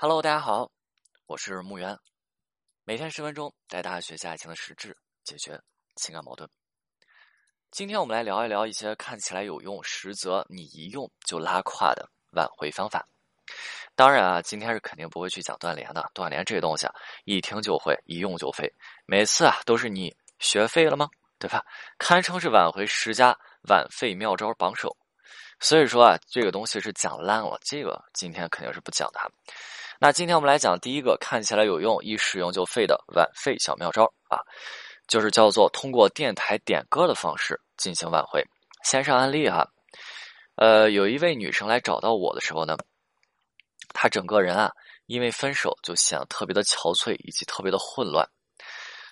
Hello，大家好，我是木源，每天十分钟带大家学习爱情的实质，解决情感矛盾。今天我们来聊一聊一些看起来有用，实则你一用就拉胯的挽回方法。当然啊，今天是肯定不会去讲断联的，断联这东西啊，一听就会，一用就废，每次啊都是你学废了吗？对吧？堪称是挽回十佳挽废妙招榜首。所以说啊，这个东西是讲烂了，这个今天肯定是不讲的。那今天我们来讲第一个看起来有用、一使用就废的挽废小妙招啊，就是叫做通过电台点歌的方式进行挽回。先上案例哈，呃，有一位女生来找到我的时候呢，她整个人啊，因为分手就显得特别的憔悴以及特别的混乱。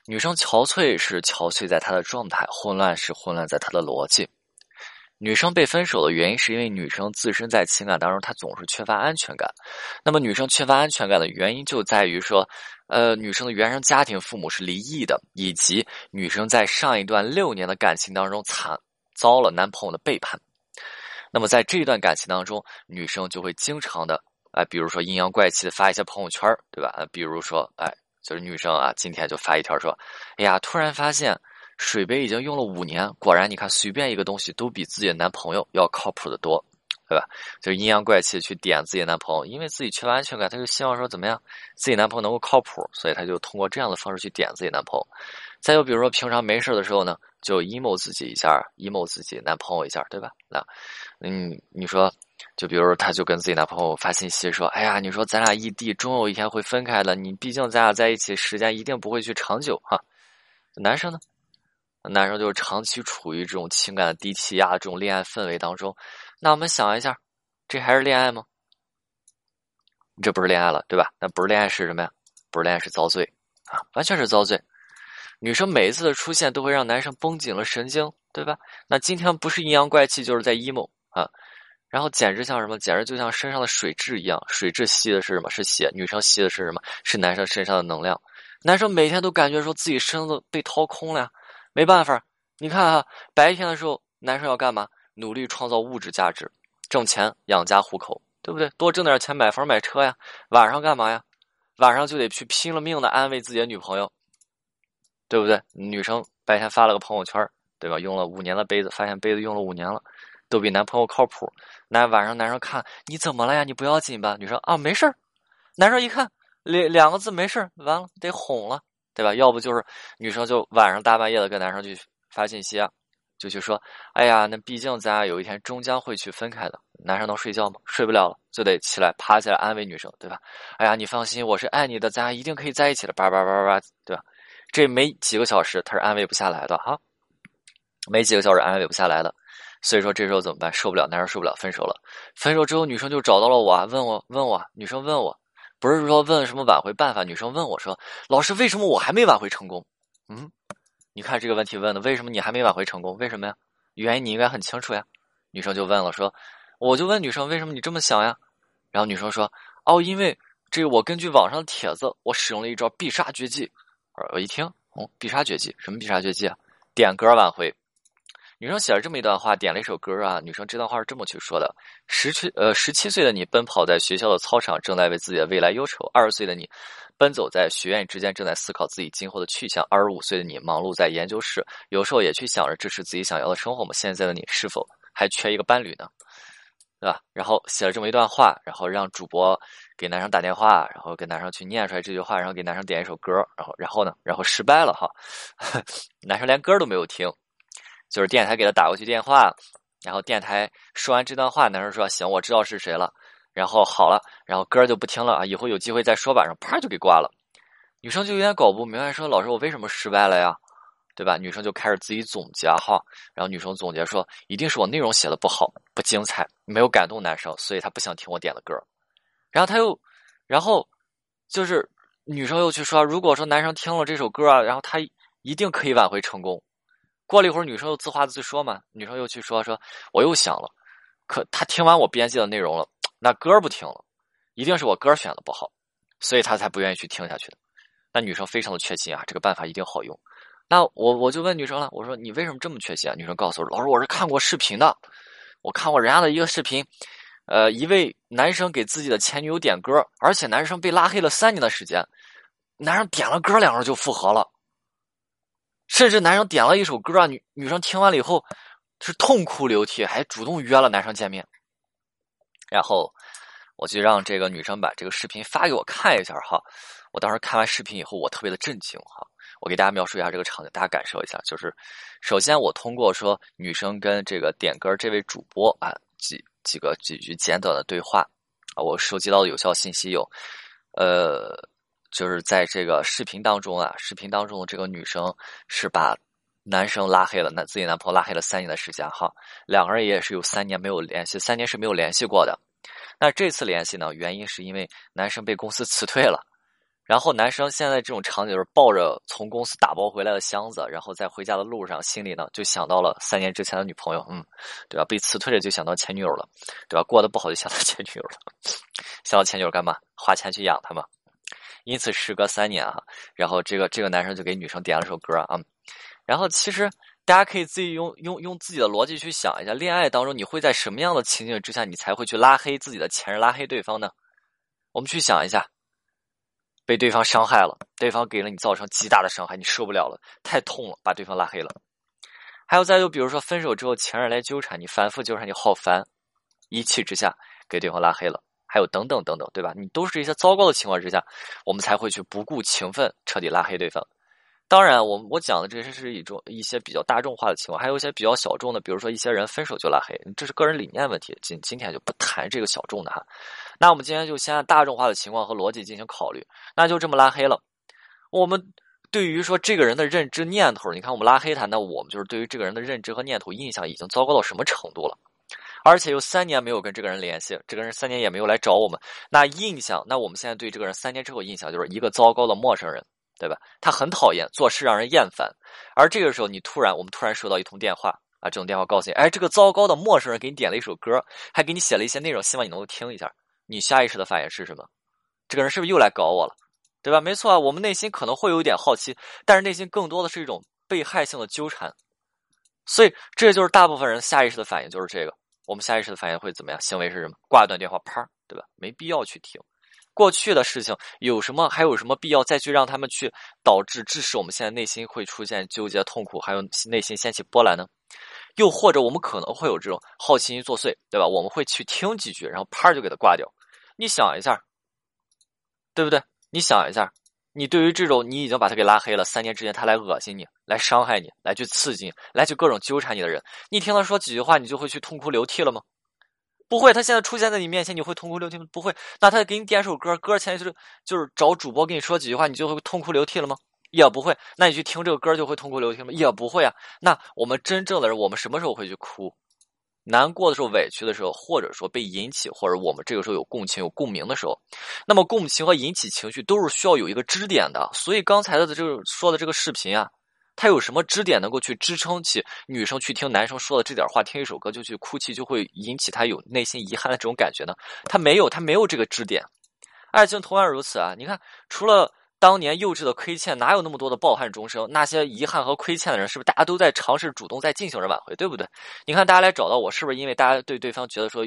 女生憔悴是憔悴在她的状态，混乱是混乱在她的逻辑。女生被分手的原因是因为女生自身在情感当中她总是缺乏安全感，那么女生缺乏安全感的原因就在于说，呃，女生的原生家庭父母是离异的，以及女生在上一段六年的感情当中惨遭了男朋友的背叛，那么在这一段感情当中，女生就会经常的，哎，比如说阴阳怪气的发一些朋友圈，对吧？比如说，哎，就是女生啊，今天就发一条说，哎呀，突然发现。水杯已经用了五年，果然，你看随便一个东西都比自己的男朋友要靠谱的多，对吧？就是阴阳怪气去点自己男朋友，因为自己缺乏安全感，他就希望说怎么样，自己男朋友能够靠谱，所以他就通过这样的方式去点自己男朋友。再有比如说平常没事的时候呢，就 emo 自己一下，emo 自己男朋友一下，对吧？那，嗯，你说，就比如他就跟自己男朋友发信息说：“哎呀，你说咱俩异地，终有一天会分开的，你毕竟咱俩在一起时间一定不会去长久哈。”男生呢？男生就是长期处于这种情感的低气压、这种恋爱氛围当中，那我们想一下，这还是恋爱吗？这不是恋爱了，对吧？那不是恋爱是什么呀？不是恋爱是遭罪啊，完全是遭罪。女生每一次的出现都会让男生绷紧了神经，对吧？那今天不是阴阳怪气，就是在 emo 啊，然后简直像什么？简直就像身上的水蛭一样，水蛭吸的是什么？是血。女生吸的是什么？是男生身上的能量。男生每天都感觉说自己身子被掏空了呀。没办法，你看哈，白天的时候，男生要干嘛？努力创造物质价值，挣钱养家糊口，对不对？多挣点钱买房买车呀。晚上干嘛呀？晚上就得去拼了命的安慰自己的女朋友，对不对？女生白天发了个朋友圈，对吧？用了五年的杯子，发现杯子用了五年了，都比男朋友靠谱。那晚上男生看你怎么了呀？你不要紧吧？女生啊，没事儿。男生一看两两个字没事儿，完了得哄了。对吧？要不就是女生就晚上大半夜的跟男生去发信息，就去说：“哎呀，那毕竟咱俩有一天终将会去分开的。”男生能睡觉吗？睡不了了，就得起来爬起来安慰女生，对吧？哎呀，你放心，我是爱你的，咱俩一定可以在一起的，叭叭叭叭叭，对吧？这没几个小时，他是安慰不下来的哈，没几个小时安慰不下来的，所以说这时候怎么办？受不了，男生受不了，分手了。分手之后，女生就找到了我，问我问我，女生问我。不是说问什么挽回办法，女生问我说：“老师，为什么我还没挽回成功？”嗯，你看这个问题问的，为什么你还没挽回成功？为什么呀？原因你应该很清楚呀。女生就问了，说：“我就问女生，为什么你这么想呀？”然后女生说：“哦，因为这个我根据网上的帖子，我使用了一招必杀绝技。”我一听，哦，必杀绝技，什么必杀绝技啊？点歌挽回。女生写了这么一段话，点了一首歌啊。女生这段话是这么去说的：十七呃十七岁的你奔跑在学校的操场，正在为自己的未来忧愁；二十岁的你奔走在学院之间，正在思考自己今后的去向；二十五岁的你忙碌在研究室，有时候也去想着这是自己想要的生活吗？现在的你是否还缺一个伴侣呢？对吧？然后写了这么一段话，然后让主播给男生打电话，然后给男生去念出来这句话，然后给男生点一首歌，然后然后呢，然后失败了哈，男生连歌都没有听。就是电台给他打过去电话，然后电台说完这段话，男生说：“行，我知道是谁了。”然后好了，然后歌就不听了啊，以后有机会再说吧。然后啪就给挂了。女生就有点搞不明白，说：“老师，我为什么失败了呀？对吧？”女生就开始自己总结哈，然后女生总结说：“一定是我内容写的不好，不精彩，没有感动男生，所以他不想听我点的歌。”然后他又，然后就是女生又去说：“如果说男生听了这首歌啊，然后他一定可以挽回成功。”过了一会儿，女生又自话自说嘛。女生又去说说，我又想了，可他听完我编辑的内容了，那歌不听了，一定是我歌选的不好，所以他才不愿意去听下去的。那女生非常的确信啊，这个办法一定好用。那我我就问女生了，我说你为什么这么确信啊？女生告诉我，老师我是看过视频的，我看过人家的一个视频，呃，一位男生给自己的前女友点歌，而且男生被拉黑了三年的时间，男生点了歌，两人就复合了。甚至男生点了一首歌，女女生听完了以后是痛哭流涕，还主动约了男生见面。然后我就让这个女生把这个视频发给我看一下哈。我当时看完视频以后，我特别的震惊哈。我给大家描述一下这个场景，大家感受一下。就是首先我通过说女生跟这个点歌这位主播啊几几个几句简短的对话啊，我收集到的有效信息有，呃。就是在这个视频当中啊，视频当中的这个女生是把男生拉黑了，那自己男朋友拉黑了三年的时间哈，两个人也是有三年没有联系，三年是没有联系过的。那这次联系呢，原因是因为男生被公司辞退了，然后男生现在这种场景就是抱着从公司打包回来的箱子，然后在回家的路上，心里呢就想到了三年之前的女朋友，嗯，对吧？被辞退了就想到前女友了，对吧？过得不好就想到前女友了，想到前女友干嘛？花钱去养她嘛。因此，时隔三年啊，然后这个这个男生就给女生点了首歌啊，然后其实大家可以自己用用用自己的逻辑去想一下，恋爱当中你会在什么样的情景之下，你才会去拉黑自己的前任，拉黑对方呢？我们去想一下，被对方伤害了，对方给了你造成极大的伤害，你受不了了，太痛了，把对方拉黑了。还有再就比如说分手之后，前任来纠缠你，反复纠缠你，好烦，一气之下给对方拉黑了。还有等等等等，对吧？你都是一些糟糕的情况之下，我们才会去不顾情分，彻底拉黑对方。当然，我我讲的这些是一种一些比较大众化的情况，还有一些比较小众的，比如说一些人分手就拉黑，这是个人理念问题。今今天就不谈这个小众的哈。那我们今天就先按大众化的情况和逻辑进行考虑，那就这么拉黑了。我们对于说这个人的认知念头，你看我们拉黑他，那我们就是对于这个人的认知和念头印象已经糟糕到什么程度了？而且有三年没有跟这个人联系，这个人三年也没有来找我们，那印象，那我们现在对这个人三年之后印象就是一个糟糕的陌生人，对吧？他很讨厌做事，让人厌烦。而这个时候，你突然，我们突然收到一通电话啊，这种电话告诉你，哎，这个糟糕的陌生人给你点了一首歌，还给你写了一些内容，希望你能够听一下。你下意识的反应是什么？这个人是不是又来搞我了？对吧？没错啊，我们内心可能会有一点好奇，但是内心更多的是一种被害性的纠缠。所以，这就是大部分人下意识的反应，就是这个。我们下意识的反应会怎么样？行为是什么？挂断电话，啪，对吧？没必要去听过去的事情，有什么？还有什么必要再去让他们去导致致使我们现在内心会出现纠结、痛苦，还有内心掀起波澜呢？又或者我们可能会有这种好奇心作祟，对吧？我们会去听几句，然后啪就给他挂掉。你想一下，对不对？你想一下。你对于这种你已经把他给拉黑了，三年之前他来恶心你、来伤害你、来去刺激你、来去各种纠缠你的人，你听他说几句话，你就会去痛哭流涕了吗？不会，他现在出现在你面前，你会痛哭流涕吗？不会。那他给你点首歌，歌前就是就是找主播跟你说几句话，你就会痛哭流涕了吗？也不会。那你去听这个歌就会痛哭流涕吗？也不会啊。那我们真正的人，我们什么时候会去哭？难过的时候、委屈的时候，或者说被引起，或者我们这个时候有共情、有共鸣的时候，那么共情和引起情绪都是需要有一个支点的。所以刚才的这个说的这个视频啊，它有什么支点能够去支撑起女生去听男生说的这点话，听一首歌就去哭泣，就会引起她有内心遗憾的这种感觉呢？他没有，他没有这个支点。爱情同样如此啊！你看，除了。当年幼稚的亏欠，哪有那么多的抱憾终生？那些遗憾和亏欠的人，是不是大家都在尝试主动在进行着挽回，对不对？你看，大家来找到我，是不是因为大家对对方觉得说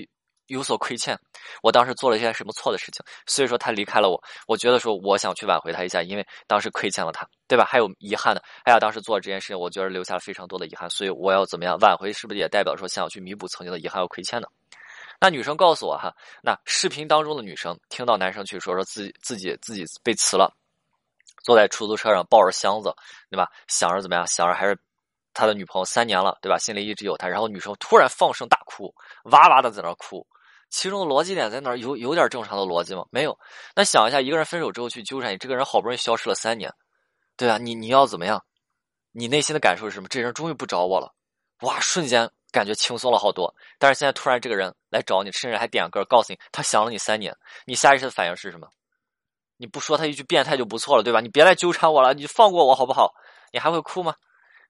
有所亏欠？我当时做了一些什么错的事情，所以说他离开了我。我觉得说我想去挽回他一下，因为当时亏欠了他，对吧？还有遗憾的，哎呀，当时做了这件事情，我觉得留下了非常多的遗憾，所以我要怎么样挽回？是不是也代表说想要去弥补曾经的遗憾和亏欠呢？那女生告诉我哈，那视频当中的女生听到男生去说说自己自己自己被辞了。坐在出租车上抱着箱子，对吧？想着怎么样？想着还是他的女朋友三年了，对吧？心里一直有他。然后女生突然放声大哭，哇哇的在那哭。其中的逻辑点在哪？有有点正常的逻辑吗？没有。那想一下，一个人分手之后去纠缠你，这个人好不容易消失了三年，对啊，你你要怎么样？你内心的感受是什么？这人终于不找我了，哇！瞬间感觉轻松了好多。但是现在突然这个人来找你，甚至还点歌告诉你他想了你三年，你下意识的反应是什么？你不说他一句变态就不错了，对吧？你别来纠缠我了，你放过我好不好？你还会哭吗？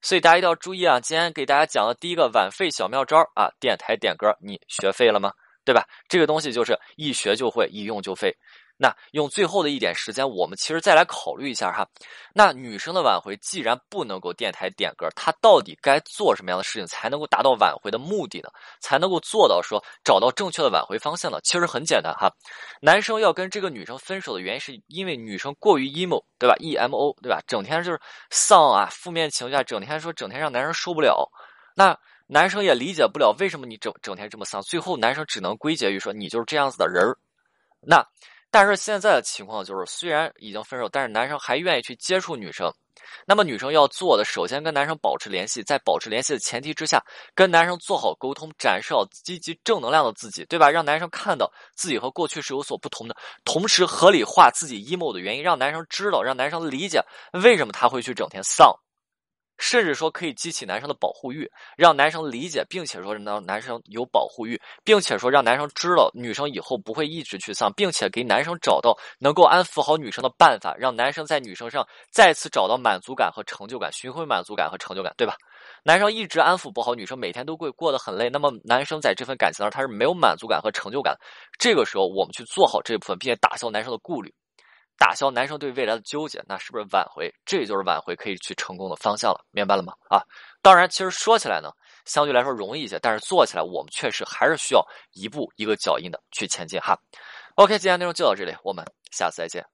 所以大家一定要注意啊！今天给大家讲的第一个晚费小妙招啊，电台点歌，你学废了吗？对吧？这个东西就是一学就会，一用就废。那用最后的一点时间，我们其实再来考虑一下哈。那女生的挽回既然不能够电台点歌，她到底该做什么样的事情才能够达到挽回的目的呢？才能够做到说找到正确的挽回方向呢？其实很简单哈。男生要跟这个女生分手的原因，是因为女生过于 emo，对吧？E M O，对吧？整天就是丧啊，负面情绪啊，整天说，整天让男生受不了。那男生也理解不了为什么你整整天这么丧，最后男生只能归结于说你就是这样子的人儿。那。但是现在的情况就是，虽然已经分手，但是男生还愿意去接触女生。那么女生要做的，首先跟男生保持联系，在保持联系的前提之下，跟男生做好沟通，展示好积极正能量的自己，对吧？让男生看到自己和过去是有所不同的，同时合理化自己 emo 的原因，让男生知道，让男生理解为什么他会去整天丧。甚至说可以激起男生的保护欲，让男生理解，并且说让男生有保护欲，并且说让男生知道女生以后不会一直去丧，并且给男生找到能够安抚好女生的办法，让男生在女生上再次找到满足感和成就感，寻回满足感和成就感，对吧？男生一直安抚不好女生，每天都会过得很累，那么男生在这份感情上他是没有满足感和成就感。这个时候，我们去做好这部分，并且打消男生的顾虑。打消男生对未来的纠结，那是不是挽回？这就是挽回可以去成功的方向了，明白了吗？啊，当然，其实说起来呢，相对来说容易一些，但是做起来我们确实还是需要一步一个脚印的去前进哈。OK，今天内容就到这里，我们下次再见。